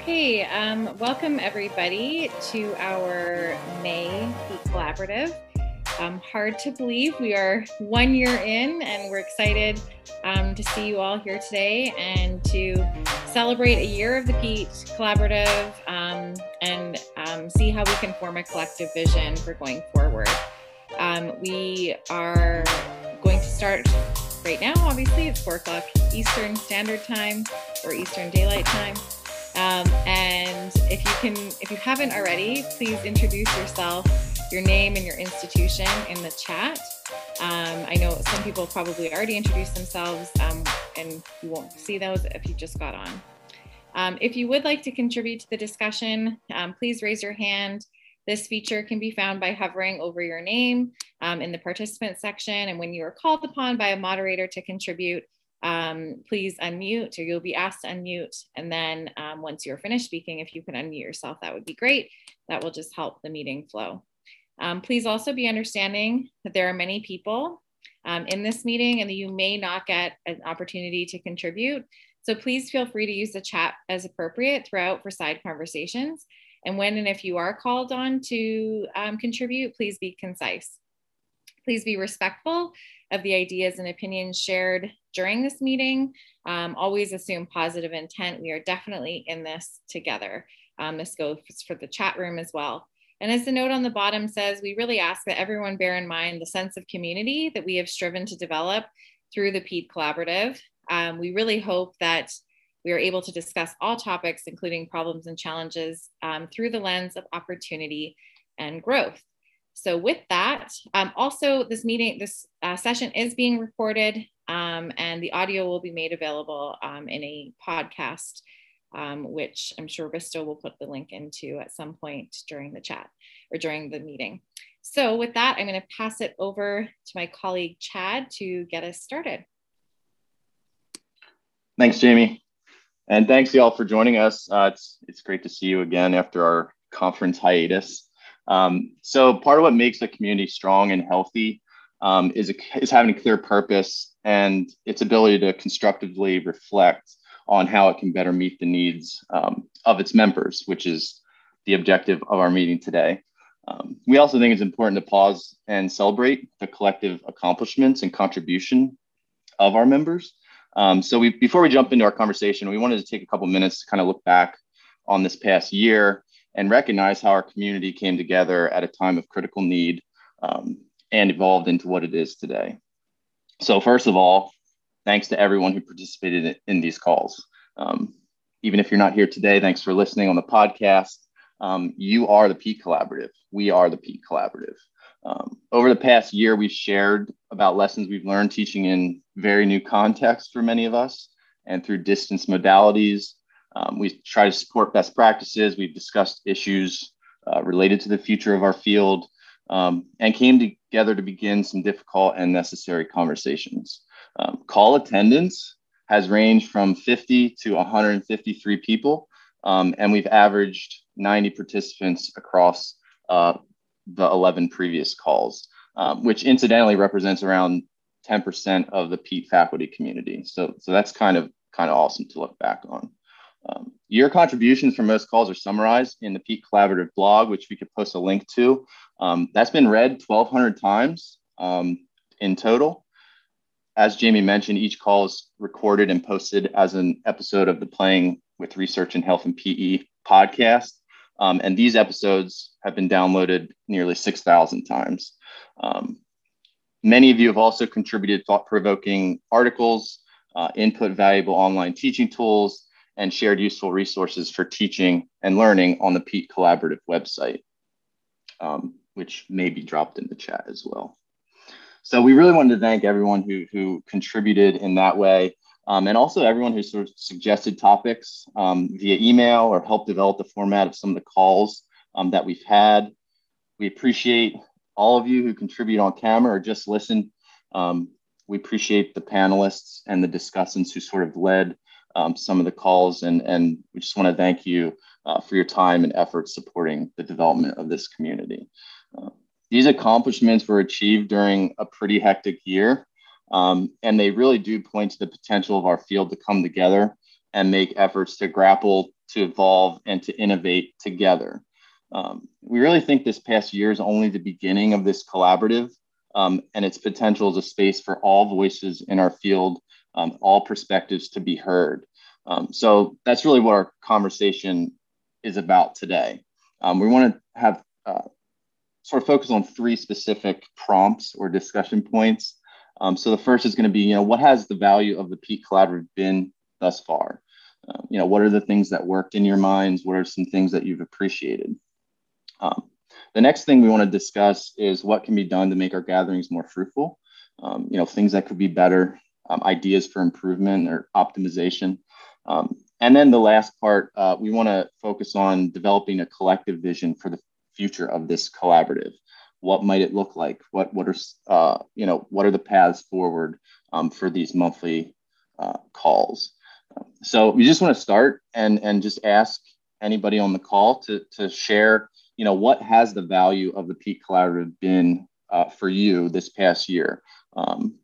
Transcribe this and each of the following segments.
Okay, um, welcome everybody to our May PETE Collaborative. Um, hard to believe we are one year in, and we're excited um, to see you all here today and to celebrate a year of the PETE Collaborative um, and um, see how we can form a collective vision for going forward. Um, we are going to start right now, obviously, it's 4 o'clock Eastern Standard Time or Eastern Daylight Time. Um, and if you can, if you haven't already, please introduce yourself your name and your institution in the chat. Um, I know some people probably already introduced themselves um, and you won't see those if you just got on. Um, if you would like to contribute to the discussion, um, please raise your hand. This feature can be found by hovering over your name um, in the participant section. And when you are called upon by a moderator to contribute, um, please unmute or you'll be asked to unmute. And then once you're finished speaking, if you can unmute yourself, that would be great. That will just help the meeting flow. Um, please also be understanding that there are many people um, in this meeting and that you may not get an opportunity to contribute. So please feel free to use the chat as appropriate throughout for side conversations. And when and if you are called on to um, contribute, please be concise. Please be respectful of the ideas and opinions shared during this meeting. Um, always assume positive intent. We are definitely in this together. Um, this goes for the chat room as well. And as the note on the bottom says, we really ask that everyone bear in mind the sense of community that we have striven to develop through the PETE Collaborative. Um, we really hope that we are able to discuss all topics, including problems and challenges, um, through the lens of opportunity and growth. So, with that, um, also this meeting, this uh, session is being recorded, um, and the audio will be made available um, in a podcast um, which I'm sure Visto will put the link into at some point during the chat or during the meeting. So with that, I'm going to pass it over to my colleague Chad to get us started. Thanks, Jamie. And thanks y'all for joining us. Uh, it's, it's great to see you again after our conference hiatus. Um, so part of what makes a community strong and healthy um, is, a, is having a clear purpose and its ability to constructively reflect on how it can better meet the needs um, of its members, which is the objective of our meeting today. Um, we also think it's important to pause and celebrate the collective accomplishments and contribution of our members. Um, so we, before we jump into our conversation, we wanted to take a couple minutes to kind of look back on this past year and recognize how our community came together at a time of critical need um, and evolved into what it is today. So first of all, thanks to everyone who participated in these calls. Um, even if you're not here today, thanks for listening on the podcast. Um, you are the PETE Collaborative. We are the PETE Collaborative. Um, over the past year, we've shared about lessons we've learned teaching in very new contexts for many of us and through distance modalities. Um, we try to support best practices. We've discussed issues uh, related to the future of our field um, and came together to begin some difficult and necessary conversations. Um, call attendance has ranged from 50 to 153 people, um, and we've averaged 90 participants across uh, the 11 previous calls, um, which incidentally represents around 10% of the PETE faculty community. So, so that's kind of kind of awesome to look back on. Um, your contributions from most calls are summarized in the PETE Collaborative blog, which we could post a link to. Um, that's been read 1,200 times um, in total as Jamie mentioned, each call is recorded and posted as an episode of the Playing with Research in Health and PE podcast. Um, and these episodes have been downloaded nearly 6,000 times. Um, many of you have also contributed thought provoking articles, uh, input valuable online teaching tools, and shared useful resources for teaching and learning on the PETE Collaborative website, um, which may be dropped in the chat as well. So we really wanted to thank everyone who, who contributed in that way. Um, and also everyone who sort of suggested topics um, via email or helped develop the format of some of the calls um, that we've had. We appreciate all of you who contribute on camera or just listen. Um, we appreciate the panelists and the discussants who sort of led um, some of the calls. And, and we just want to thank you uh, for your time and effort supporting the development of this community. Uh, these accomplishments were achieved during a pretty hectic year, um, and they really do point to the potential of our field to come together and make efforts to grapple to evolve, and to innovate together. Um, we really think this past year is only the beginning of this collaborative um, and its potential as a space for all voices in our field, um, all perspectives to be heard. Um, so that's really what our conversation is about today. Um, we want to have uh, sort of focus on three specific prompts or discussion points. Um, so the first is going to be, you know, what has the value of the PETE Collaborative been thus far? Um, you know, what are the things that worked in your minds? What are some things that you've appreciated? Um, the next thing we want to discuss is what can be done to make our gatherings more fruitful. Um, you know, things that could be better, um, ideas for improvement or optimization. Um, and then the last part, uh, we want to focus on developing a collective vision for the future of this collaborative. What might it look like? What what are uh, you know what are the paths forward um, for these monthly uh, calls? So we just want to start and and just ask anybody on the call to to share. You know what has the value of the PETE Collaborative been uh, for you this past year? Um,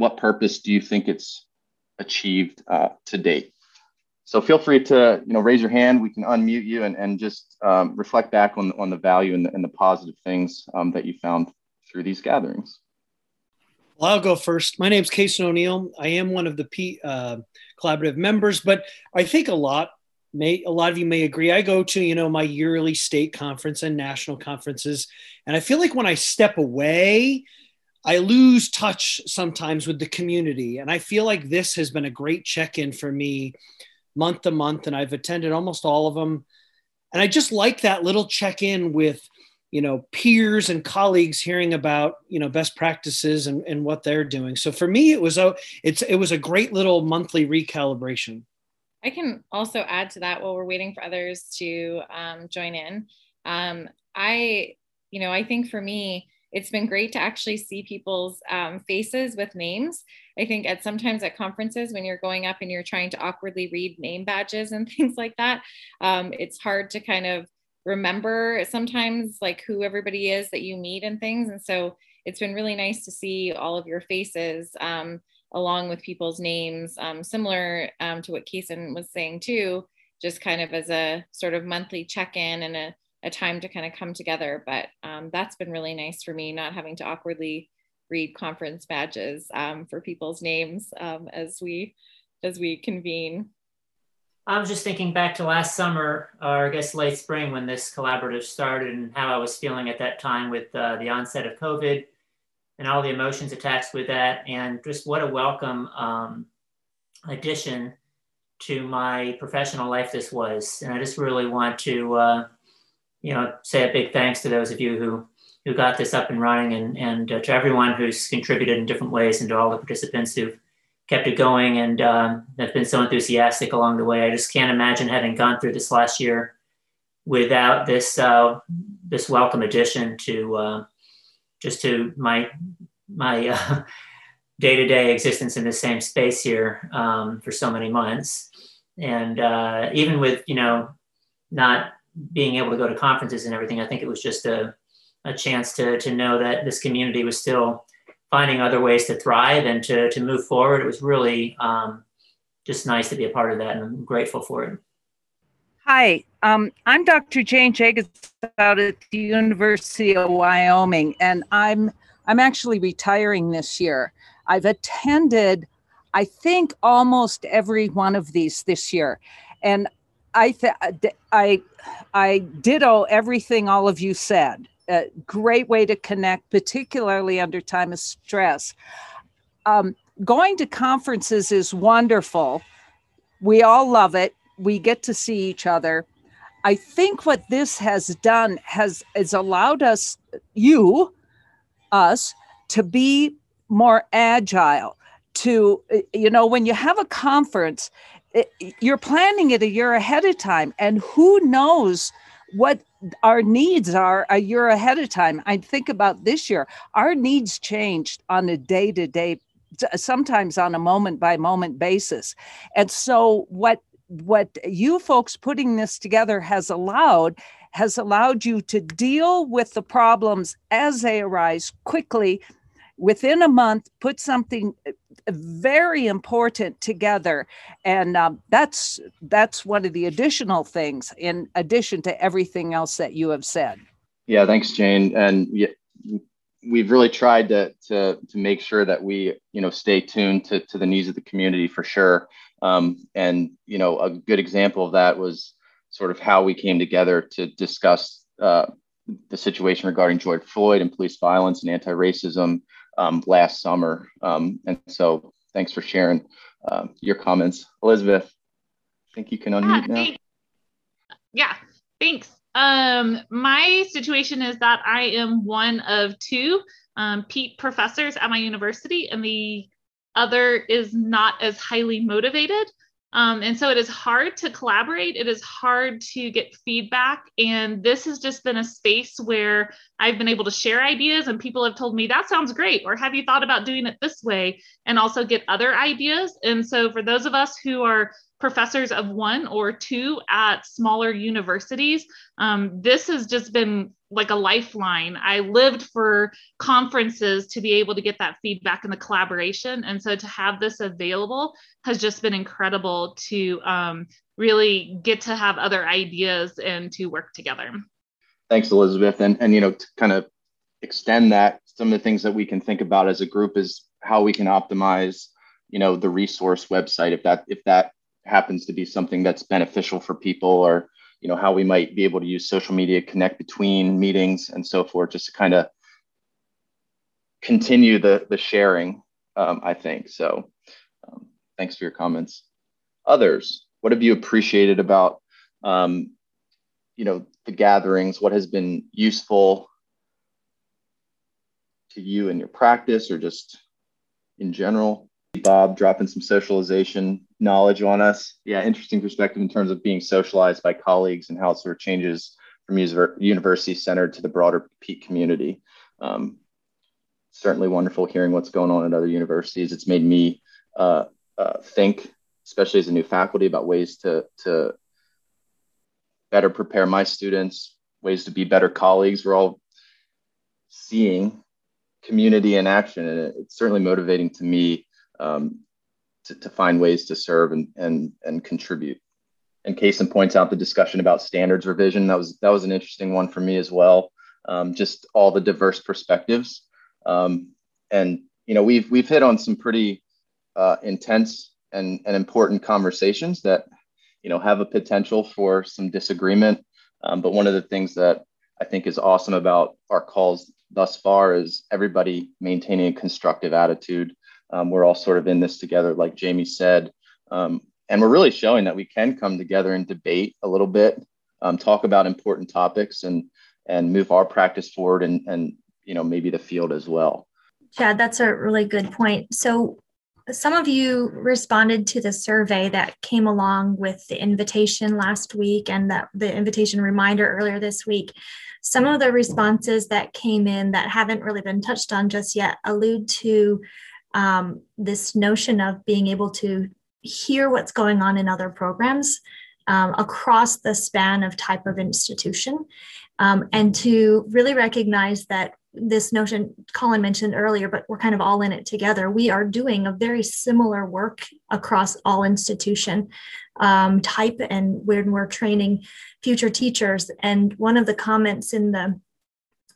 what purpose do you think it's achieved uh, to date? So feel free to you know raise your hand. We can unmute you and, and just um, reflect back on, on the value and the, and the positive things um, that you found through these gatherings. Well, I'll go first. My name is Kason O'Neill. I am one of the P, uh, collaborative members, but I think a lot may a lot of you may agree. I go to you know my yearly state conference and national conferences, and I feel like when I step away, I lose touch sometimes with the community, and I feel like this has been a great check-in for me month to month, and I've attended almost all of them. And I just like that little check in with, you know, peers and colleagues hearing about, you know, best practices and, and what they're doing. So for me, it was a, it's, it was a great little monthly recalibration. I can also add to that while we're waiting for others to um, join in. Um, I, you know, I think for me, it's been great to actually see people's um, faces with names. I think at sometimes at conferences when you're going up and you're trying to awkwardly read name badges and things like that, um, it's hard to kind of remember sometimes like who everybody is that you meet and things. And so it's been really nice to see all of your faces um, along with people's names, um, similar um, to what Kason was saying too, just kind of as a sort of monthly check-in and a a time to kind of come together. But um, that's been really nice for me, not having to awkwardly read conference badges um, for people's names um, as we as we convene. I was just thinking back to last summer, or I guess late spring, when this collaborative started, and how I was feeling at that time with uh, the onset of COVID and all the emotions attached with that, and just what a welcome um, addition to my professional life this was. And I just really want to uh, you know, say a big thanks to those of you who who got this up and running, and and uh, to everyone who's contributed in different ways, and to all the participants who've kept it going and um, have been so enthusiastic along the way. I just can't imagine having gone through this last year without this uh, this welcome addition to uh, just to my my day to day existence in the same space here um, for so many months, and uh, even with you know not being able to go to conferences and everything, I think it was just a, a chance to, to know that this community was still finding other ways to thrive and to, to move forward. It was really um, just nice to be a part of that and I'm grateful for it. Hi, um, I'm Dr. Jane Jacobs out at the University of Wyoming, and I'm I'm actually retiring this year. I've attended, I think, almost every one of these this year, and I th- I I ditto everything all of you said. A great way to connect, particularly under time of stress. Um, going to conferences is wonderful. We all love it. We get to see each other. I think what this has done has has allowed us, you, us, to be more agile. To you know, when you have a conference, it, you're planning it a year ahead of time and who knows what our needs are a year ahead of time? I think about this year our needs changed on a day to day sometimes on a moment by moment basis. And so what what you folks putting this together has allowed has allowed you to deal with the problems as they arise quickly within a month put something uh, very important together. And um, that's that's one of the additional things in addition to everything else that you have said. Yeah thanks jane. And yeah, we've really tried to, to to make sure that we you know stay tuned to, to the needs of the community for sure. Um, and you know a good example of that was sort of how we came together to discuss uh, the situation regarding George Floyd and police violence and anti-racism um, last summer. Um, and so, thanks for sharing uh, your comments, Elizabeth. I think you can unmute yeah, now. Thanks. Yeah, thanks. Um, my situation is that I am one of two um, PETE professors at my university, and the other is not as highly motivated. Um, and so it is hard to collaborate. It is hard to get feedback. And this has just been a space where I've been able to share ideas, and people have told me, that sounds great. Or have you thought about doing it this way? And also get other ideas. And so for those of us who are professors of one or two at smaller universities. Um, this has just been like a lifeline. I lived for conferences to be able to get that feedback and the collaboration. And so to have this available has just been incredible to um, really get to have other ideas and to work together. Thanks, Elizabeth. And, and you know, to kind of extend that, some of the things that we can think about as a group is how we can optimize you know the resource website if that if that happens to be something that's beneficial for people or you know how we might be able to use social media connect between meetings and so forth just to kind of continue the the sharing um, i think. So um, thanks for your comments. Others what have you appreciated about um, you know the gatherings? What has been useful to you in your practice or just in general Bob dropping some socialization knowledge on us. Yeah, interesting perspective in terms of being socialized by colleagues and how it sort of changes from university centered to the broader PETE community. Um, certainly wonderful hearing what's going on at other universities. It's made me uh, uh, think, especially as a new faculty, about ways to, to better prepare my students, ways to be better colleagues. We're all seeing community in action, and it's certainly motivating to me um, to, to find ways to serve and, and, and contribute. And Kason points out the discussion about standards revision. That was, that was an interesting one for me as well. Um, just all the diverse perspectives. Um, and, you know, we've, we've hit on some pretty uh, intense and, and important conversations that, you know, have a potential for some disagreement. Um, but one of the things that I think is awesome about our calls thus far is everybody maintaining a constructive attitude um, we're all sort of in this together, like Jamie said. Um, and we're really showing that we can come together and debate a little bit, um, talk about important topics and, and move our practice forward and, and, you know, maybe the field as well. Chad, that's a really good point. So some of you responded to the survey that came along with the invitation last week and that the invitation reminder earlier this week. Some of the responses that came in that haven't really been touched on just yet allude to um, this notion of being able to hear what's going on in other programs um, across the span of type of institution um, and to really recognize that this notion colin mentioned earlier but we're kind of all in it together. We are doing a very similar work across all institution um, type and when we're training future teachers. And one of the comments in the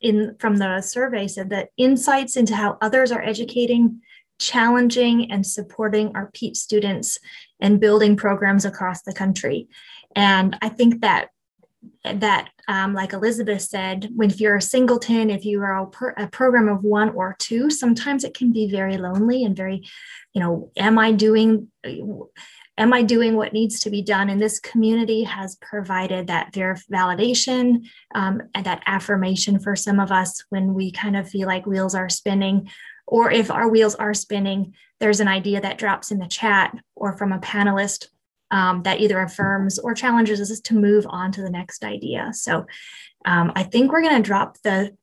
in from the survey said that insights into how others are educating challenging and supporting our PETE students and building programs across the country. And I think that that um, like elizabeth said when if you're a singleton if you are a, per, a, program of one or two sometimes it can be very lonely and very you know am i doing am i doing what needs to be done and this community has provided that validation um, and that affirmation for some of us when we kind of feel like wheels are spinning or if our wheels are spinning, there's an idea that drops in the chat or from a panelist um, that either affirms or challenges us to move on to the next idea. So um, I think we're going to drop the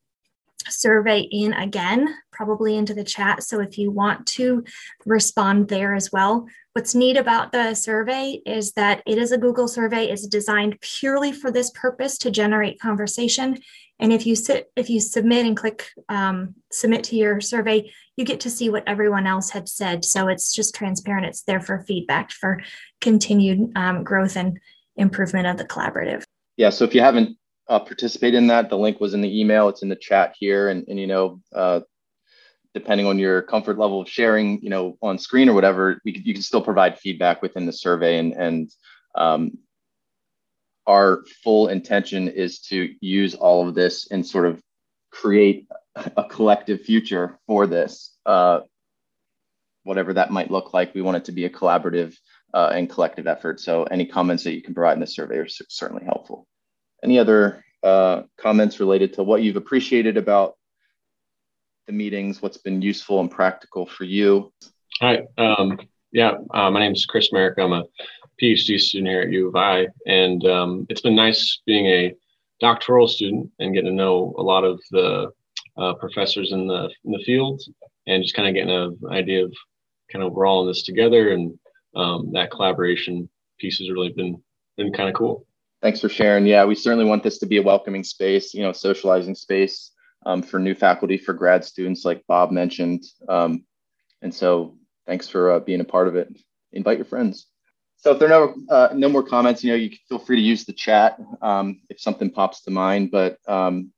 survey in again, probably into the chat. So if you want to respond there as well. What's neat about the survey is that it is a Google survey. It's designed purely for this purpose to generate conversation. And if you sit, if you submit and click um, submit to your survey, you get to see what everyone else had said. So it's just transparent. It's there for feedback for continued um, growth and improvement of the collaborative. Yeah. So if you haven't uh, participate in that. The link was in the email. It's in the chat here. And, and you know, uh, depending on your comfort level of sharing, you know, on screen or whatever, we, you can still provide feedback within the survey. And, and um, our full intention is to use all of this and sort of create a collective future for this, uh, whatever that might look like. We want it to be a collaborative uh, and collective effort. So any comments that you can provide in the survey are certainly helpful. Any other uh, comments related to what you've appreciated about the meetings, what's been useful and practical for you? Hi, um, yeah, uh, my name is Chris Merrick. I'm a PhD student here at U of I, and um, it's been nice being a doctoral student and getting to know a lot of the uh, professors in the in the field, and just kind of getting an idea of kind of we're all in this together, and um, that collaboration piece has really been been kind of cool. Thanks for sharing. Yeah, we certainly want this to be a welcoming space, you know, socializing space um, for new faculty, for grad students, like Bob mentioned. Um, and so, thanks for uh, being a part of it. Invite your friends. So, if there are no uh, no more comments, you know, you can feel free to use the chat um, if something pops to mind. But um,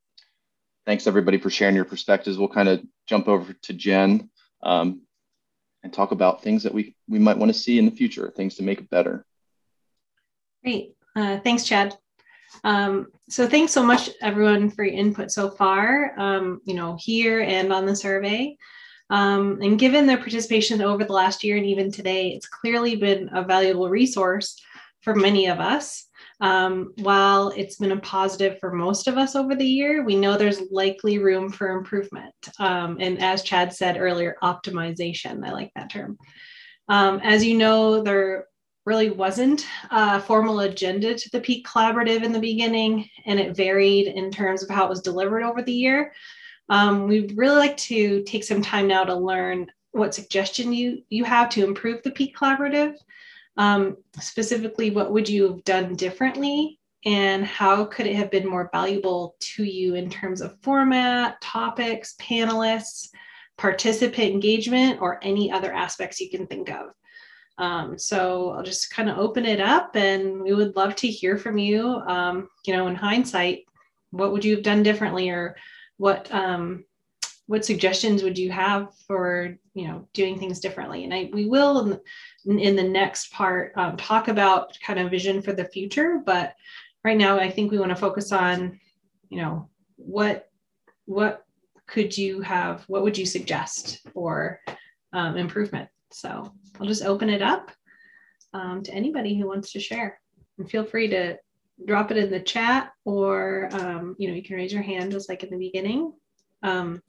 thanks everybody for sharing your perspectives. We'll kind of jump over to Jen um, and talk about things that we we might want to see in the future, things to make it better. Great. Uh, thanks, Chad. Um, so thanks so much, everyone, for your input so far, um, you know, here and on the survey. Um, and given their participation over the last year and even today, it's clearly been a valuable resource for many of us. Um, while it's been a positive for most of us over the year, we know there's likely room for improvement. Um, and as Chad said earlier, optimization, I like that term. Um, as you know, there really wasn't a formal agenda to the PETE Collaborative in the beginning, and it varied in terms of how it was delivered over the year. Um, we'd really like to take some time now to learn what suggestion you, you have to improve the PETE Collaborative. Um, specifically, what would you have done differently and how could it have been more valuable to you in terms of format, topics, panelists, participant engagement, or any other aspects you can think of? Um, so I'll just kind of open it up and we would love to hear from you. Um, you know, in hindsight, what would you have done differently or what um, what suggestions would you have for you know doing things differently and I, we will in, in the next part um, talk about kind of vision for the future but right now i think we want to focus on you know what what could you have what would you suggest for um, improvement so I'll just open it up um, to anybody who wants to share. And feel free to drop it in the chat or, um, you know, you can raise your hand just like in the beginning. Um,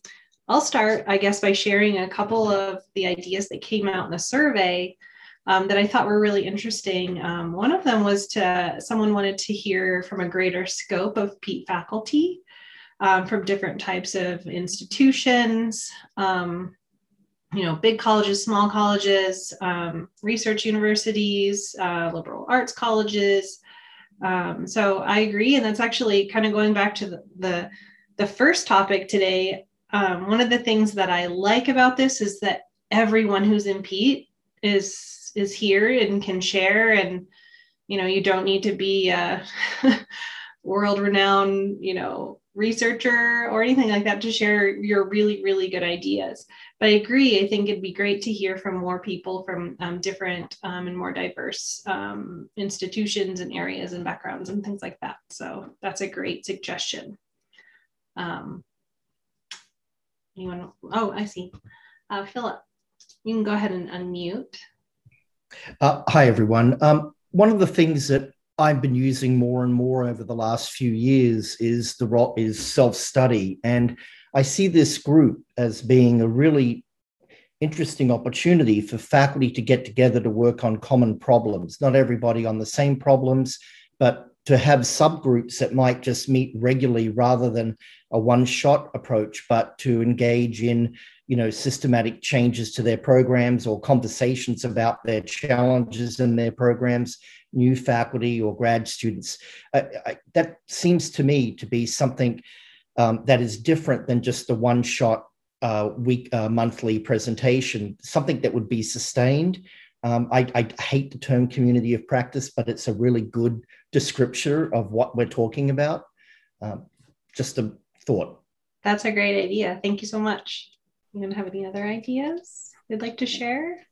I'll start, I guess, by sharing a couple of the ideas that came out in the survey um, that I thought were really interesting. Um, one of them was to someone wanted to hear from a greater scope of PETE faculty um, from different types of institutions, um, you know, big colleges, small colleges, um, research universities, uh, liberal arts colleges. Um, so I agree, and that's actually kind of going back to the the, the first topic today. Um, one of the things that I like about this is that everyone who's in PETE is is here and can share, and you know, you don't need to be a world renowned, you know, researcher or anything like that to share your really really good ideas. But i agree i think it'd be great to hear from more people from um, different um, and more diverse um, institutions and areas and backgrounds and things like that. So that's a great suggestion. Um, anyone oh i see. Uh, philip you can go ahead and unmute. Uh, hi everyone. Um, one of the things that I've been using more and more over the last few years is the is self study, and I see this group as being a really interesting opportunity for faculty to get together to work on common problems. Not everybody on the same problems, but to have subgroups that might just meet regularly rather than a one-shot approach, but to engage in you know systematic changes to their programs or conversations about their challenges in their programs new faculty or grad students. I, I, that seems to me to be something um, that is different than just the one shot uh, week uh, monthly presentation something that would be sustained. Um, I, I, hate the term community of practice but it's a really good description of what we're talking about. Um, just a thought. That's a great idea. Thank you so much. Anyone have any other ideas they'd like to share?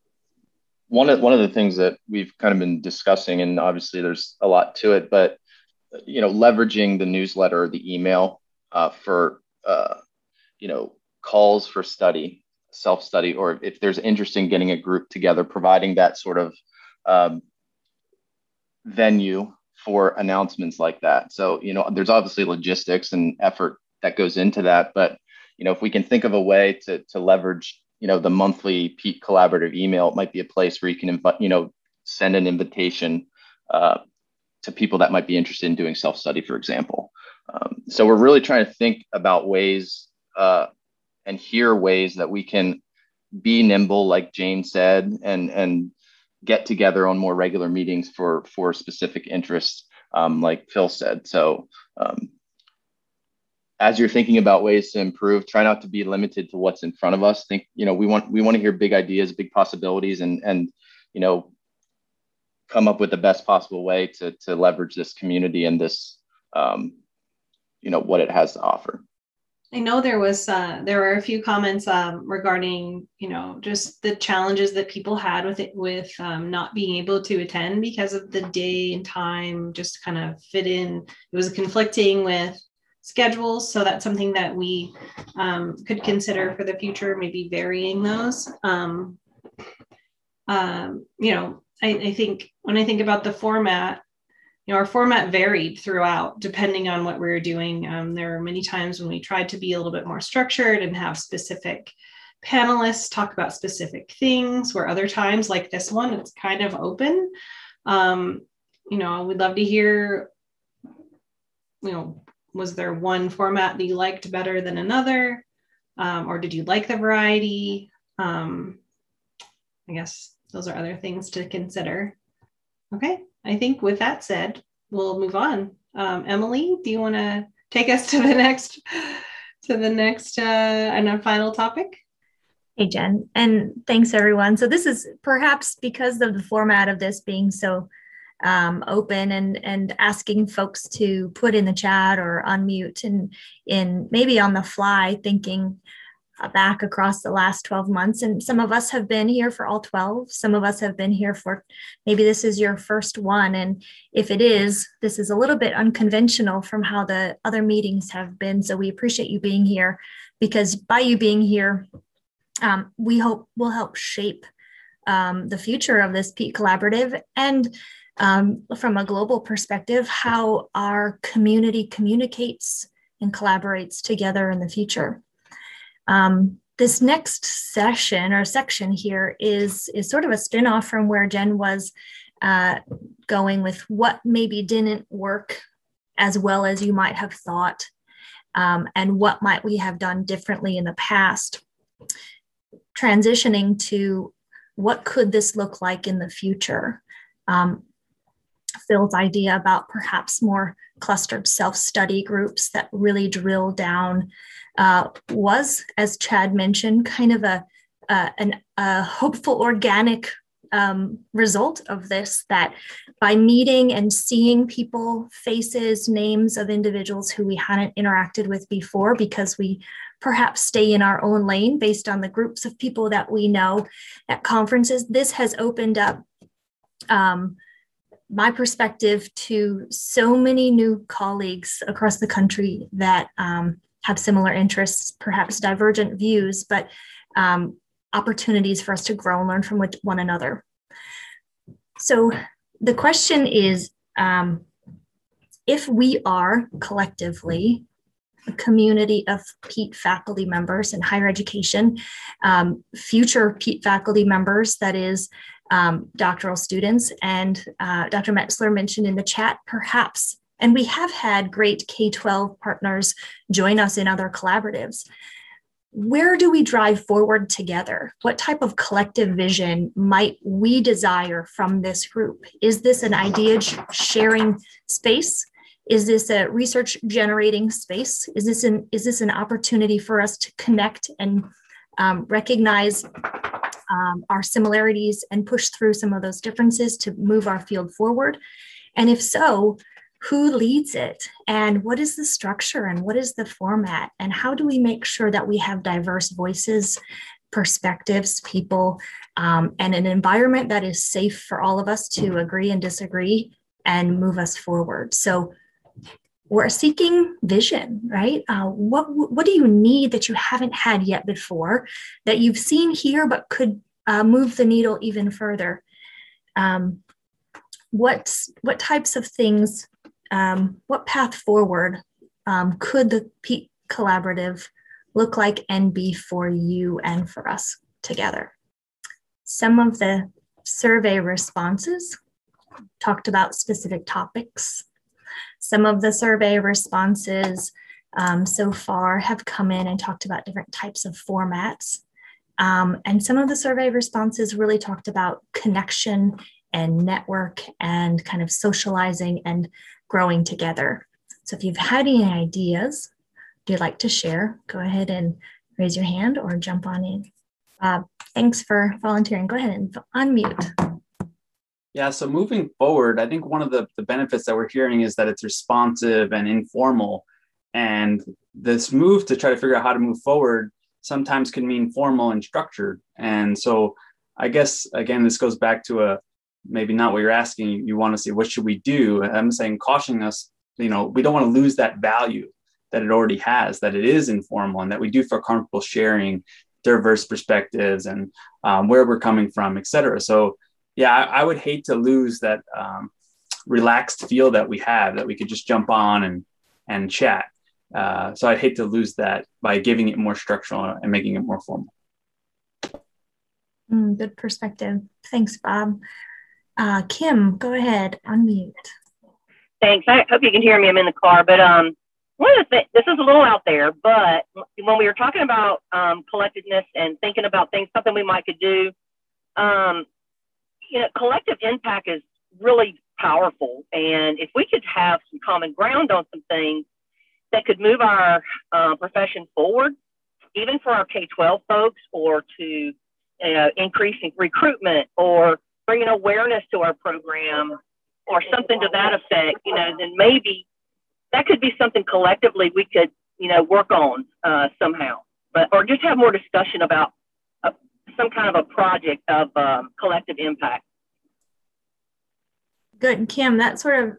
One of one of the things that we've kind of been discussing, and obviously there's a lot to it, but you know, leveraging the newsletter or the email uh, for uh, you know calls for study, self study, or if there's interest in getting a group together, providing that sort of um, venue for announcements like that. So you know, there's obviously logistics and effort that goes into that, but you know, if we can think of a way to, to leverage, you know, the monthly PETE collaborative email, it might be a place where you can invite, you know, send an invitation uh, to people that might be interested in doing self-study, for example. Um, so we're really trying to think about ways uh, and hear ways that we can be nimble, like Jane said, and and get together on more regular meetings for for specific interests, um, like Phil said. So um, as you're thinking about ways to improve, try not to be limited to what's in front of us. Think, you know, we want we want to hear big ideas, big possibilities, and and you know, come up with the best possible way to to leverage this community and this, um, you know, what it has to offer. I know there was uh, there were a few comments um, regarding you know just the challenges that people had with it with um, not being able to attend because of the day and time just kind of fit in. It was conflicting with schedules. So that's something that we um, could consider for the future, maybe varying those. Um, um, you know, I, I think when I think about the format, you know, our format varied throughout depending on what we were doing. Um, there were many times when we tried to be a little bit more structured and have specific panelists talk about specific things, where other times, like this one, it's kind of open. Um, you know, we'd love to hear, you know, was there one format that you liked better than another? Um, or did you like the variety? Um, I guess those are other things to consider. Okay, I think with that said, we'll move on. Um, Emily, do you want to take us to the next to the next uh, and a final topic? Hey, Jen, and thanks everyone. So this is perhaps because of the format of this being so um, open and and asking folks to put in the chat or unmute and in maybe on the fly thinking back across the last 12 months. And some of us have been here for all 12 some of us have been here for maybe this is your first one. And if it is this is a little bit unconventional from how the other meetings have been. So we appreciate you being here because by you being here um, we hope will help shape um, the future of this PETE Collaborative. And um, from a global perspective, how our community communicates and collaborates together in the future. Um, this next session or section here is, is sort of a spin-off from where Jen was uh, going with what maybe didn't work as well as you might have thought um, and what might we have done differently in the past. Transitioning to what could this look like in the future? Um, Phil's idea about perhaps more clustered self study groups that really drill down uh, was, as Chad mentioned, kind of a, an, a hopeful organic um, result of this that by meeting and seeing people, faces, names of individuals who we hadn't interacted with before because we perhaps stay in our own lane based on the groups of people that we know at conferences, this has opened up. Um, my perspective to so many new colleagues across the country that um, have similar interests, perhaps divergent views, but um, opportunities for us to grow and learn from one another. So the question is um, if we are collectively a community of PETE faculty members in higher education, um, future PETE faculty members, that is, um, doctoral students. And uh, Dr. Metzler mentioned in the chat, perhaps And we have had great K 12 partners join us in other collaboratives. Where do we drive forward together? What type of collective vision might we desire from this group? Is this an idea sharing space? Is this a research generating space? Is this an is this an opportunity for us to connect and um, recognize um, our similarities and push through some of those differences to move our field forward? And if so, who leads it? And what is the structure and what is the format? And how do we make sure that we have diverse voices perspectives people um, and an environment that is safe for all of us to agree and disagree and move us forward? So we're seeking vision right uh, what what do you need that you haven't had yet before that you've seen here but could uh, move the needle even further um, what what types of things um, what path forward um, could the PETE Collaborative look like and be for you and for us together? Some of the survey responses talked about specific topics. Some of the survey responses um, so far have come in and talked about different types of formats. Um, and some of the survey responses really talked about connection and network and kind of socializing and growing together. So if you've had any ideas you'd like to share, go ahead and raise your hand or jump on in. Uh, thanks for volunteering. Go ahead and unmute. Yeah, so moving forward, I think one of the, the benefits that we're hearing is that it's responsive and informal. And this move to try to figure out how to move forward sometimes can mean formal and structured. And so I guess, again, this goes back to a maybe not what you're asking. You want to see what should we do? I'm saying, cautioning us, you know, we don't want to lose that value that it already has, that it is informal and that we do feel comfortable sharing diverse perspectives and um, where we're coming from, et cetera. So, yeah, I, I would hate to lose that um, relaxed feel that we have, that we could just jump on and and chat. Uh, so I'd hate to lose that by giving it more structural and making it more formal. Mm, good perspective. Thanks, Bob. Uh, Kim, go ahead, unmute. Thanks. I hope you can hear me. I'm in the car, but um, one of the things, this is a little out there, but when we were talking about um, collectiveness and thinking about things, something we might could do, um, you know, collective impact is really powerful. And if we could have some common ground on some things that could move our uh, profession forward, even for our K 12 folks, or to you know, increasing recruitment or bringing awareness to our program or something to that effect, you know, then maybe that could be something collectively we could, you know, work on uh, somehow, but or just have more discussion about some kind of a project of um, collective impact. Good, Kim. That sort of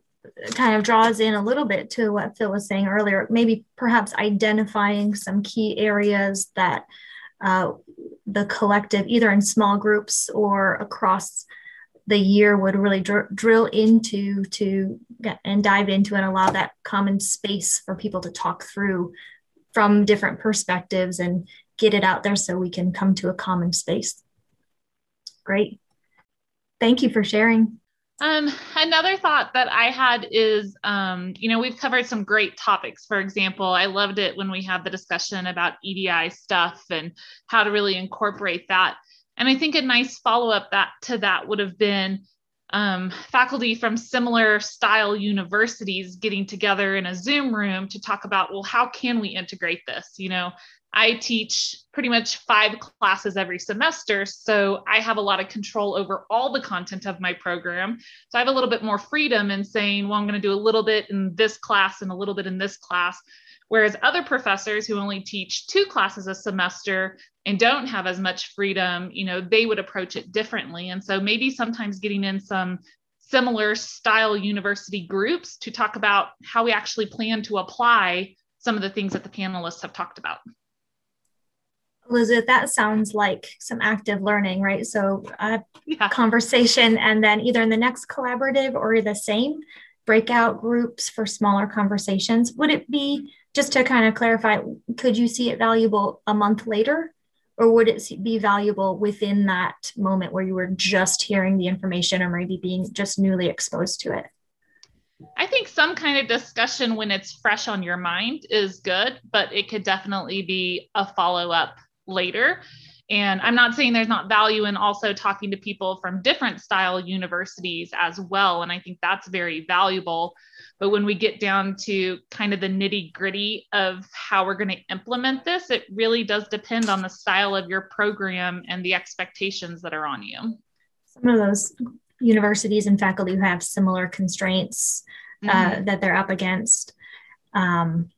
kind of draws in a little bit to what Phil was saying earlier. Maybe perhaps identifying some key areas that uh, the collective, either in small groups or across the year, would really dr- drill into to get, and dive into and allow that common space for people to talk through from different perspectives and get it out there so we can come to a common space. Great. Thank you for sharing. Um, another thought that I had is, um, you know, we've covered some great topics. For example, I loved it when we had the discussion about EDI stuff and how to really incorporate that. And I think a nice follow up that to that would have been um, faculty from similar style universities getting together in a Zoom room to talk about, well, how can we integrate this? You know, I teach pretty much five classes every semester. So I have a lot of control over all the content of my program. So I have a little bit more freedom in saying, well, I'm going to do a little bit in this class and a little bit in this class. Whereas other professors who only teach two classes a semester and don't have as much freedom, you know, they would approach it differently. And so maybe sometimes getting in some similar style university groups to talk about how we actually plan to apply some of the things that the panelists have talked about. Elizabeth, that sounds like some active learning, right? So a yeah. conversation and then either in the next collaborative or the same breakout groups for smaller conversations. Would it be, just to kind of clarify, could you see it valuable a month later? Or would it be valuable within that moment where you were just hearing the information or maybe being just newly exposed to it? I think some kind of discussion when it's fresh on your mind is good, but it could definitely be a follow up later. And I'm not saying there's not value in also talking to people from different style universities as well. And I think that's very valuable. But when we get down to kind of the nitty gritty of how we're going to implement this, it really does depend on the style of your program and the expectations that are on you. Some of those universities and faculty who have similar constraints uh, mm-hmm. that they're up against. Um,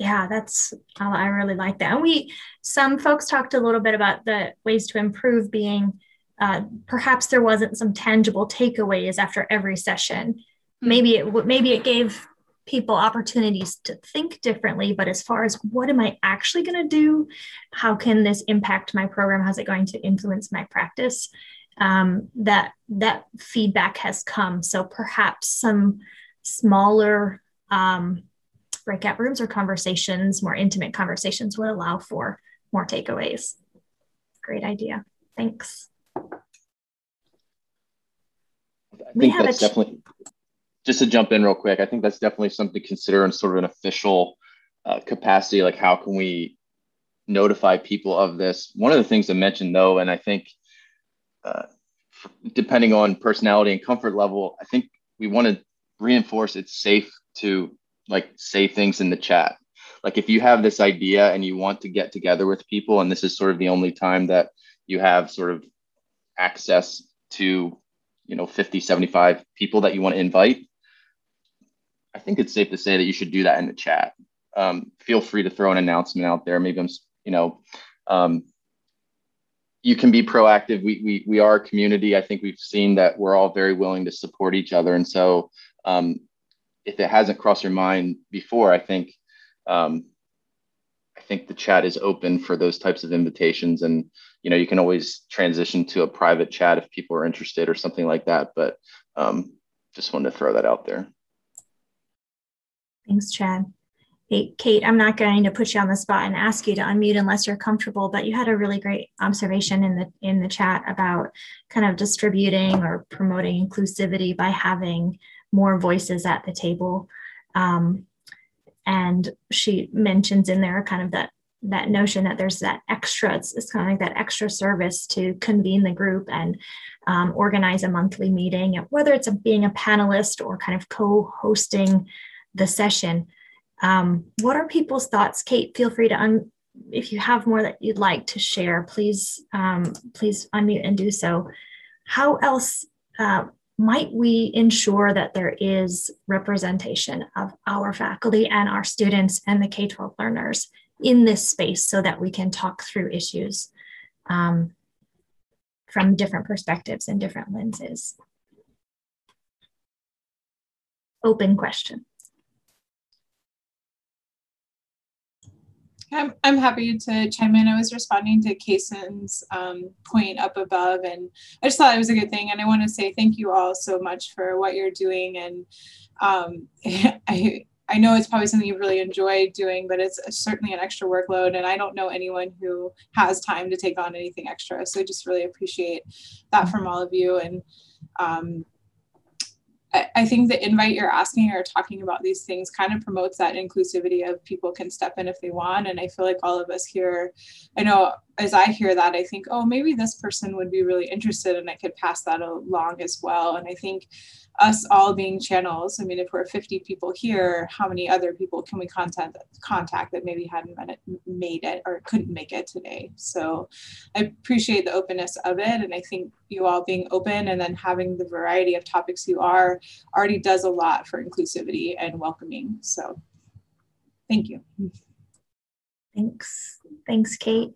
yeah, that's I really like that. And we some folks talked a little bit about the ways to improve being uh, perhaps there wasn't some tangible takeaways after every session. Mm-hmm. Maybe it maybe it gave people opportunities to think differently but as far as what am i actually going to do how can this impact my program how's it going to influence my practice um, that that feedback has come. So perhaps some smaller um, breakout rooms or conversations, more intimate conversations, would allow for more takeaways. Great idea. Thanks. I think that's definitely just to jump in real quick. I think that's definitely something to consider in sort of an official uh, capacity. Like, how can we notify people of this? One of the things I mentioned, though, and I think uh, depending on personality and comfort level, I think we want to reinforce it's safe to like say things in the chat. Like if you have this idea and you want to get together with people, and this is sort of the only time that you have sort of access to, you know, 50, 75 people that you want to invite, I think it's safe to say that you should do that in the chat. Um, feel free to throw an announcement out there. Maybe I'm, you know, um, you can be proactive. We, we, we are a community. I think we've seen that we're all very willing to support each other. And so um, if it hasn't crossed your mind before, I think, um, I think the chat is open for those types of invitations. And, you know, you can always transition to a private chat if people are interested or something like that. But um, just wanted to throw that out there. Thanks, Chad. Hey, Kate, I'm not going to put you on the spot and ask you to unmute unless you're comfortable, but you had a really great observation in the in the chat about kind of distributing or promoting inclusivity by having more voices at the table. Um, and she mentions in there kind of that that notion that there's that extra, it's, it's kind of like that extra service to convene the group and um, organize a monthly meeting, And whether it's a, being a panelist or kind of co-hosting the session um, what are people's thoughts? Kate, feel free to un- if you have more that you'd like to share, please um, please unmute and do so. How else uh, might we ensure that there is representation of our faculty and our students and the K-12 learners in this space so that we can talk through issues um, from different perspectives and different lenses? Open question. I'm, I'm happy to chime in. I was responding to Kason's um, point up above, and I just thought it was a good thing. And I want to say thank you all so much for what you're doing. And um, I, I know it's probably something you really enjoy doing, but it's certainly an extra workload. And I don't know anyone who has time to take on anything extra. So I just really appreciate that from all of you. And um, I think the invite you're asking or talking about these things kind of promotes that inclusivity of people can step in if they want. And I feel like all of us here, I know as I hear that, I think, oh, maybe this person would be really interested and I could pass that along as well. And I think us all being channels. I mean, if we're 50 people here, how many other people can we contact contact that maybe hadn't made it or couldn't make it today? So I appreciate the openness of it. And I think you all being open and then having the variety of topics you are already does a lot for inclusivity and welcoming. So thank you. Thanks. Thanks, Kate.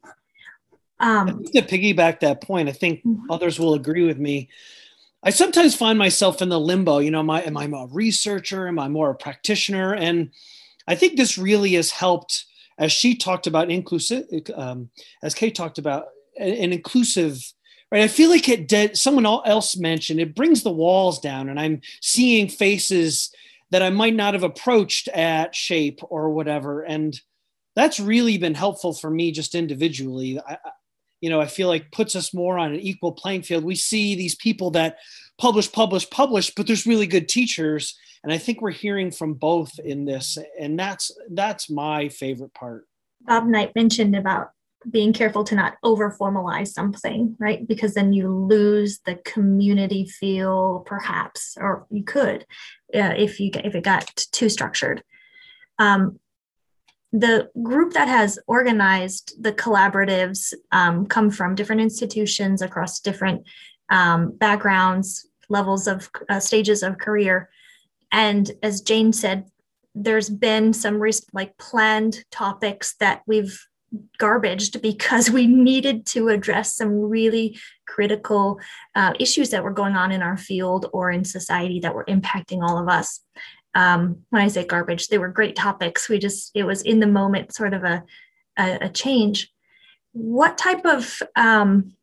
Um, to piggyback that point, I think mm-hmm. others will agree with me I sometimes find myself in the limbo. You know, am I, am I a researcher? Am I more a practitioner? And I think this really has helped, as she talked about inclusive, um, as Kate talked about, an inclusive. Right, I feel like it did. Someone else mentioned it brings the walls down, and I'm seeing faces that I might not have approached at Shape or whatever, and that's really been helpful for me just individually. I, you know, I feel like puts us more on an equal playing field. We see these people that publish, publish, publish, but there's really good teachers. and I think we're hearing from both in this, and that's that's my favorite part. Bob Knight mentioned about being careful to not over formalize something, right? Because then you lose the community feel, perhaps, or you could uh, if you if it got too structured. Um, the group that has organized the collaboratives um, come from different institutions across different um, backgrounds, levels of uh, stages of career, and as Jane said, there's been some like planned topics that we've garbaged because we needed to address some really critical uh, issues that were going on in our field or in society that were impacting all of us. Um, when I say garbage, they were great topics. We just, it was in the moment sort of a, a, a change. What type of, um,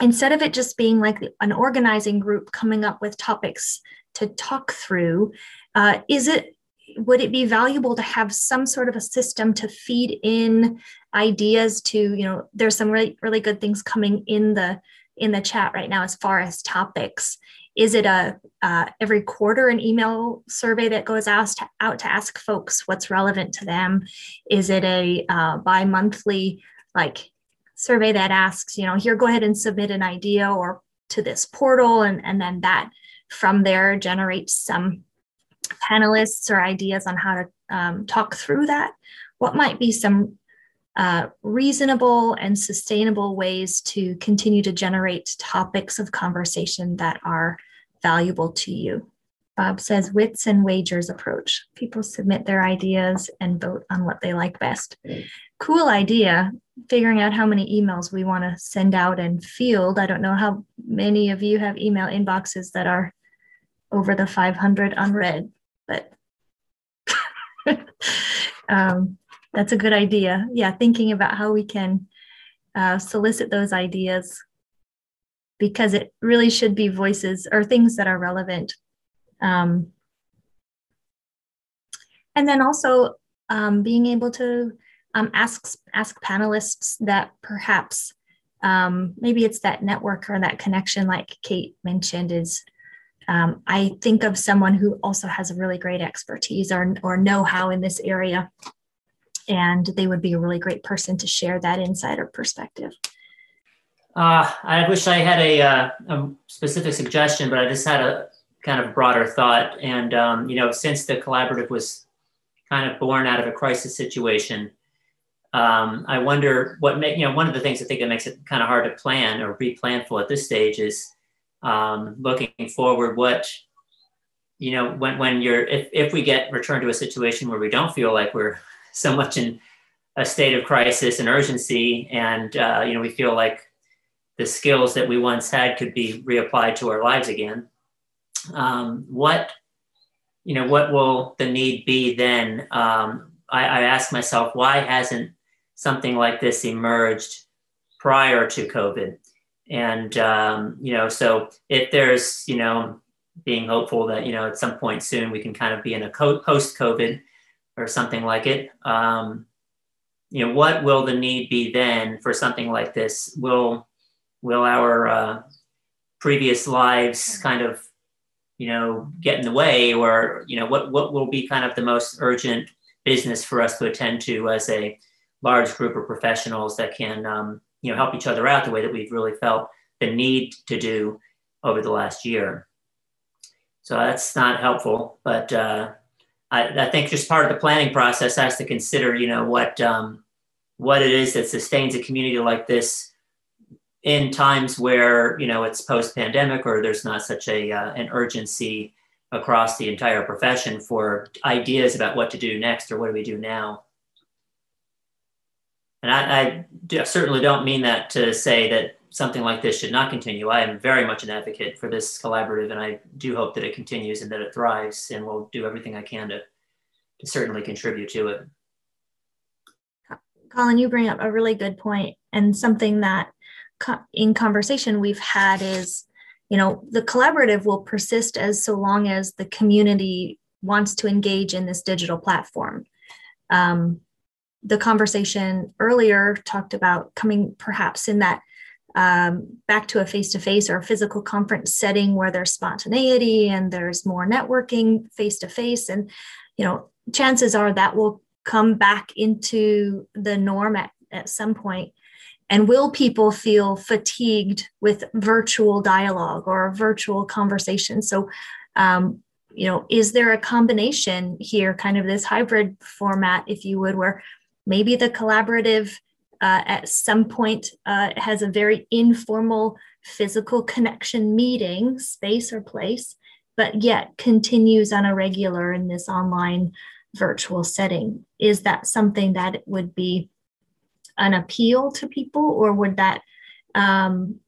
instead of it just being like an organizing group coming up with topics to talk through, uh, is it would it be valuable to have some sort of a system to feed in ideas to you know there's some really really good things coming in the in the chat right now as far as topics is it a uh, every quarter an email survey that goes asked out to ask folks what's relevant to them? Is it a uh, bi-monthly like survey that asks you know here go ahead and submit an idea or to this portal and, and then that from there generates some panelists or ideas on how to um, talk through that? What might be some uh, reasonable and sustainable ways to continue to generate topics of conversation that are valuable to you. Bob says wits and wagers approach. People submit their ideas and vote on what they like best. Cool idea. Figuring out how many emails we want to send out and field. I don't know how many of you have email inboxes that are over the 500 unread, but um, that's a good idea. Yeah, thinking about how we can uh, solicit those ideas because it really should be voices or things that are relevant. Um, and then also um, being able to um, ask ask panelists that perhaps um, maybe it's that network or that connection, like Kate mentioned, is um, I think of someone who also has a really great expertise or, or know how in this area and they would be a really great person to share that insider perspective. Uh, I wish I had a, uh, a, specific suggestion, but I just had a kind of broader thought. And, um, you know, since the collaborative was kind of born out of a crisis situation, um, I wonder what, make, you know, one of the things I think that makes it kind of hard to plan or be planful at this stage is um, looking forward what, you know, when, when you're, if, if we get returned to a situation where we don't feel like we're so much in a state of crisis and urgency, and uh, you know we feel like the skills that we once had could be reapplied to our lives again. Um, what you know, what will the need be then? Um, I, I ask myself, why hasn't something like this emerged prior to COVID? And um, you know, so if there's you know being hopeful that you know at some point soon we can kind of be in a post COVID or something like it. Um, you know, what will the need be then for something like this? Will will our uh, previous lives kind of, you know, get in the way, or you know, what what will be kind of the most urgent business for us to attend to as a large group of professionals that can, um, you know, help each other out the way that we've really felt the need to do over the last year. So that's not helpful, but uh, I, I, think just part of the planning process has to consider, you know, what um, what it is that sustains a community like this in times where you know it's post pandemic or there's not such a uh, an urgency across the entire profession for ideas about what to do next or what do we do now. And I, I certainly don't mean that to say that something like this should not continue. I am very much an advocate for this collaborative, and I do hope that it continues and that it thrives, and will do everything I can to, to certainly contribute to it. Colin, you bring up a really good point, and something that in conversation we've had is, you know, the collaborative will persist as so long as the community wants to engage in this digital platform. Um, the conversation earlier talked about coming perhaps in that um, back to a face-to-face or a physical conference setting where there's spontaneity and there's more networking face-to-face and you know chances are that will come back into the norm at, at some point and will people feel fatigued with virtual dialogue or virtual conversation? So um, you know is there a combination here kind of this hybrid format if you would where maybe the collaborative uh, at some point uh, has a very informal physical connection meeting space or place but yet continues on a regular in this online virtual setting? Is that something that would be an appeal to people or would that um,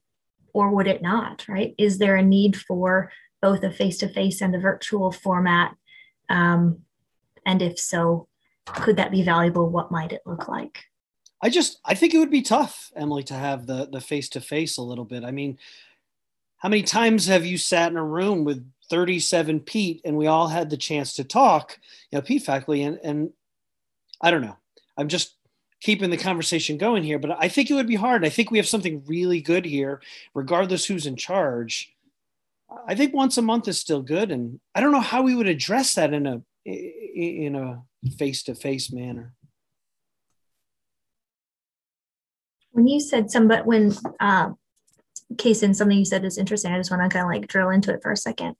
or would it not right? Is there a need for both a face-to-face and a virtual format? Um, and if so could that be valuable? What might it look like? I just i think it would be tough emily to have the the face-to-face a little bit. I mean how many times have you sat in a room with 37 PETE and we all had the chance to talk, you know, PETE faculty, and, and I don't know. I'm just keeping the conversation going here, but I think it would be hard. I think we have something really good here, regardless who's in charge. I think once a month is still good, and I don't know how we would address that in a in a face to face manner. When you said some, but when uh, Kason something you said is interesting. I just want to kind of like drill into it for a second.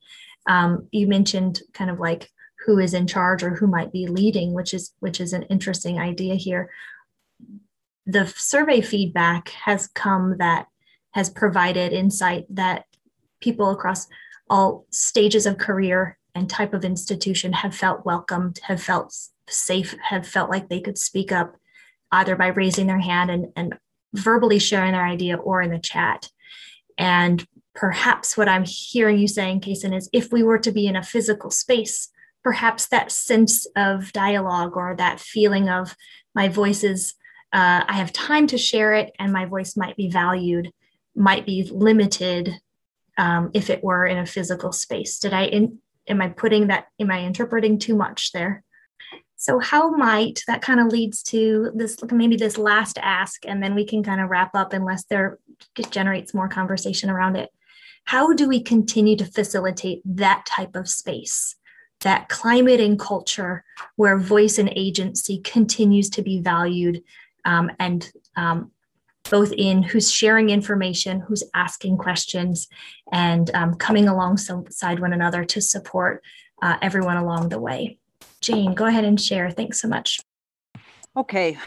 Um, you mentioned kind of like who is in charge or who might be leading, which is which is an interesting idea here. The survey feedback has come that has provided insight that people across all stages of career and type of institution have felt welcomed, have felt safe, have felt like they could speak up either by raising their hand and, and verbally sharing their idea or in the chat. And perhaps what I'm hearing you saying, Kason, is if we were to be in a physical space, perhaps that sense of dialogue or that feeling of my voice is, uh, I have time to share it and my voice might be valued, might be limited um, if it were in a physical space. Did I, in, am I putting that, am I interpreting too much there? So, how might that kind of leads to this maybe this last ask, and then we can kind of wrap up unless there generates more conversation around it. How do we continue to facilitate that type of space, that climate and culture where voice and agency continues to be valued um, and um, both in who's sharing information, who's asking questions, and um, coming alongside one another to support uh, everyone along the way? Jane, go ahead and share. Thanks so much. Okay.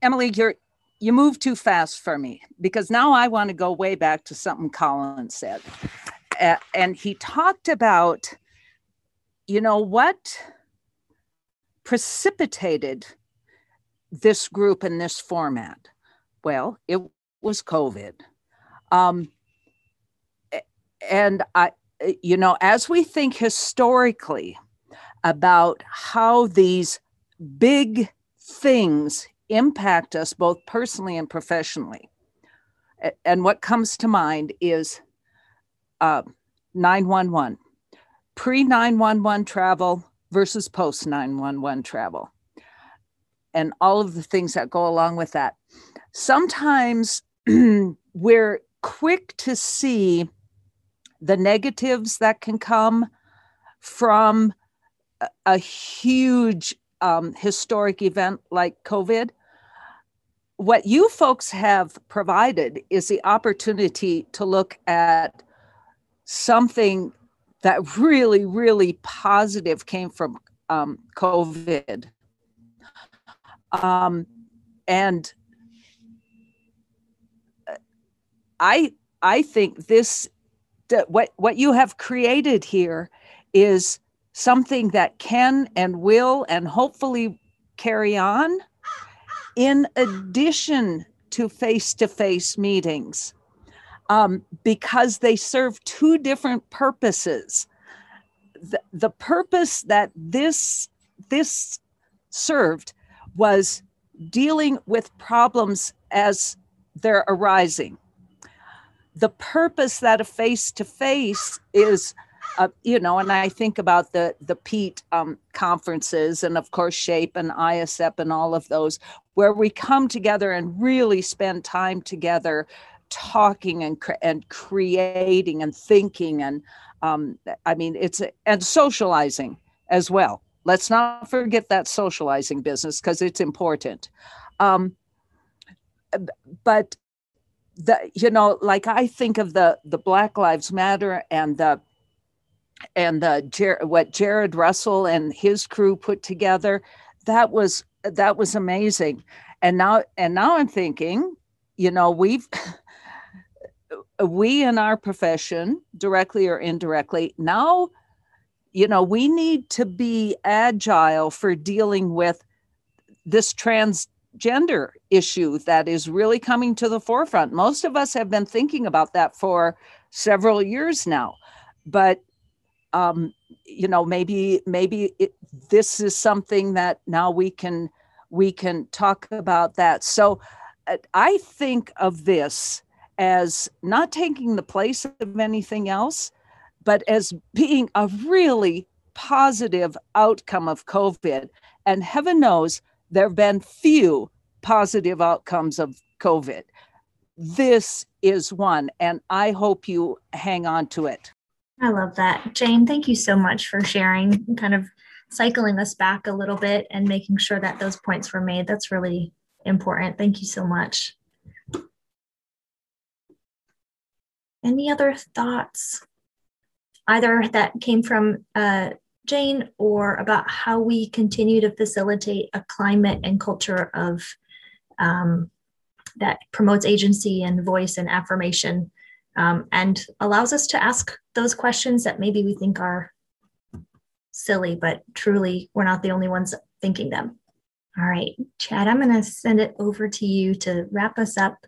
Emily, you're you move too fast for me because now I want to go way back to something Colin said. Uh, and he talked about, you know, what precipitated this group in this format? Well, it was COVID. Um, and I, you know, as we think historically about how these big things impact us both personally and professionally. And what comes to mind is uh, 911, pre 911 travel versus post 911 travel, and all of the things that go along with that. Sometimes we're quick to see the negatives that can come from a huge um, historic event like COVID. What you folks have provided is the opportunity to look at something that really, really positive came from um, COVID. Um, and I, I think this, what, what you have created here is something that can and will and hopefully carry on in addition to face to face meetings um, because they serve two different purposes. The, the purpose that this, this served was dealing with problems as they're arising. The purpose that a face to face is uh, you know, and I think about the the PETE um, conferences, and of course Shape and AIESEP and all of those, where we come together and really spend time together, talking and and creating and thinking and um, I mean it's and socializing as well. Let's not forget that socializing business because it's important. Um, but the you know like I think of the the Black Lives Matter and the and the Jer- what Jared Russell and his crew put together that was that was amazing and now and now i'm thinking you know we've we in our profession directly or indirectly now you know we need to be agile for dealing with this transgender issue that is really coming to the forefront. Most of us have been thinking about that for several years now but um, you know maybe maybe it, this is something that now we can we can talk about that. So uh, i think of this as not taking the place of anything else but as being a really positive outcome of covid and heaven knows there have been few positive outcomes of covid this is one and i hope you hang on to it I love that. Jane, thank you so much for sharing, kind of cycling us back a little bit and making sure that those points were made. That's really important. Thank you so much. Any other thoughts, either that came from uh, Jane or about how we continue to facilitate a climate and culture of um, that promotes agency and voice and affirmation um, and allows us to ask those questions that maybe we think are silly, but truly we're not the only ones thinking them. All right, Chad, I'm going to send it over to you to wrap us up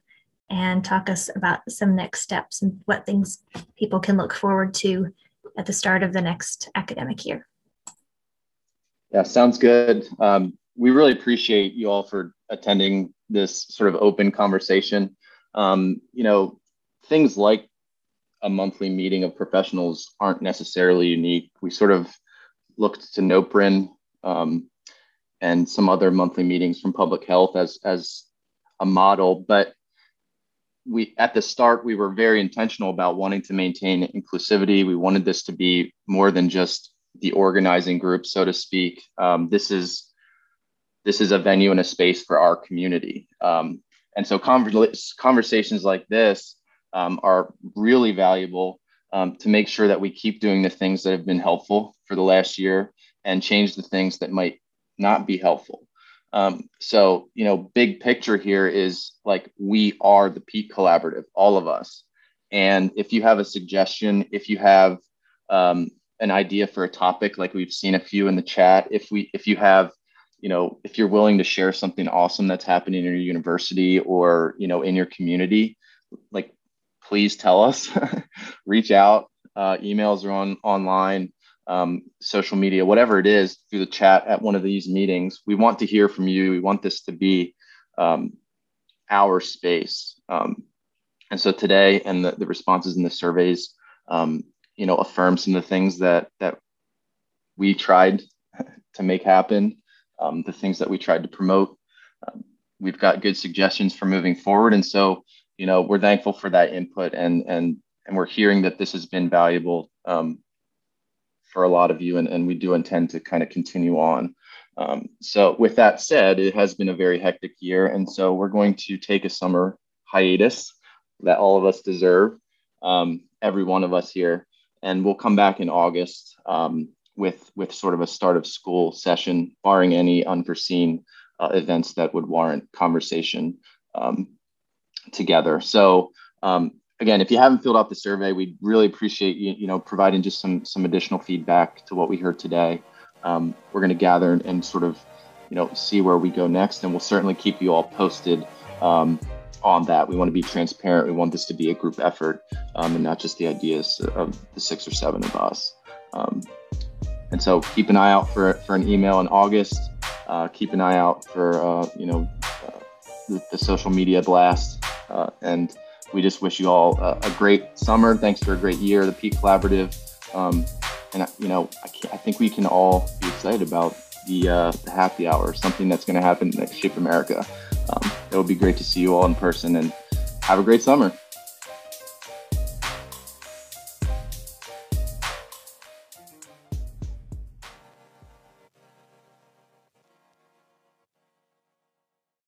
and talk us about some next steps and what things people can look forward to at the start of the next academic year. Yeah, sounds good. Um, we really appreciate you all for attending this sort of open conversation. Um, you know, things like a monthly meeting of professionals aren't necessarily unique. We sort of looked to NOPREN um, and some other monthly meetings from public health as, as a model, but we at the start we were very intentional about wanting to maintain inclusivity. We wanted this to be more than just the organizing group, so to speak. Um, this is this is a venue and a space for our community, um, and so conversations like this um, are really valuable um, to make sure that we keep doing the things that have been helpful for the last year and change the things that might not be helpful. Um, so, you know, big picture here is like we are the PETE Collaborative, all of us. And if you have a suggestion, if you have um, an idea for a topic, like we've seen a few in the chat, if we, if you have, you know, if you're willing to share something awesome that's happening in your university or you know in your community, like please tell us. Reach out. Uh, emails are on online, um, social media, whatever it is, through the chat at one of these meetings. We want to hear from you. We want this to be um, our space. Um, and so today, and the, the responses in the surveys, um, you know, affirm some of the things that that we tried to make happen, um, the things that we tried to promote. Um, we've got good suggestions for moving forward, and so you know we're thankful for that input and and and we're hearing that this has been valuable um, for a lot of you and, and we do intend to kind of continue on um, so with that said it has been a very hectic year and so we're going to take a summer hiatus that all of us deserve um, every one of us here and we'll come back in august um, with with sort of a start of school session barring any unforeseen uh, events that would warrant conversation um, together. So um, again, if you haven't filled out the survey, we'd really appreciate you, you know, providing just some some additional feedback to what we heard today. Um, we're going to gather and, and, sort of, you know, see where we go next, and we'll certainly keep you all posted um, on that. We want to be transparent. We want this to be a group effort, um, and not just the ideas of the six or seven of us. Um, and so, keep an eye out for for an email in August. Uh, keep an eye out for uh, you know uh, the, the social media blast uh, and we just wish you all a, a, great summer. Thanks for a great year, the PETE Collaborative. Um, and, you know, I, I, think we can all be excited about the, uh, the happy hour, something that's going to happen next Shape America. Um, it would be great to see you all in person and have a great summer.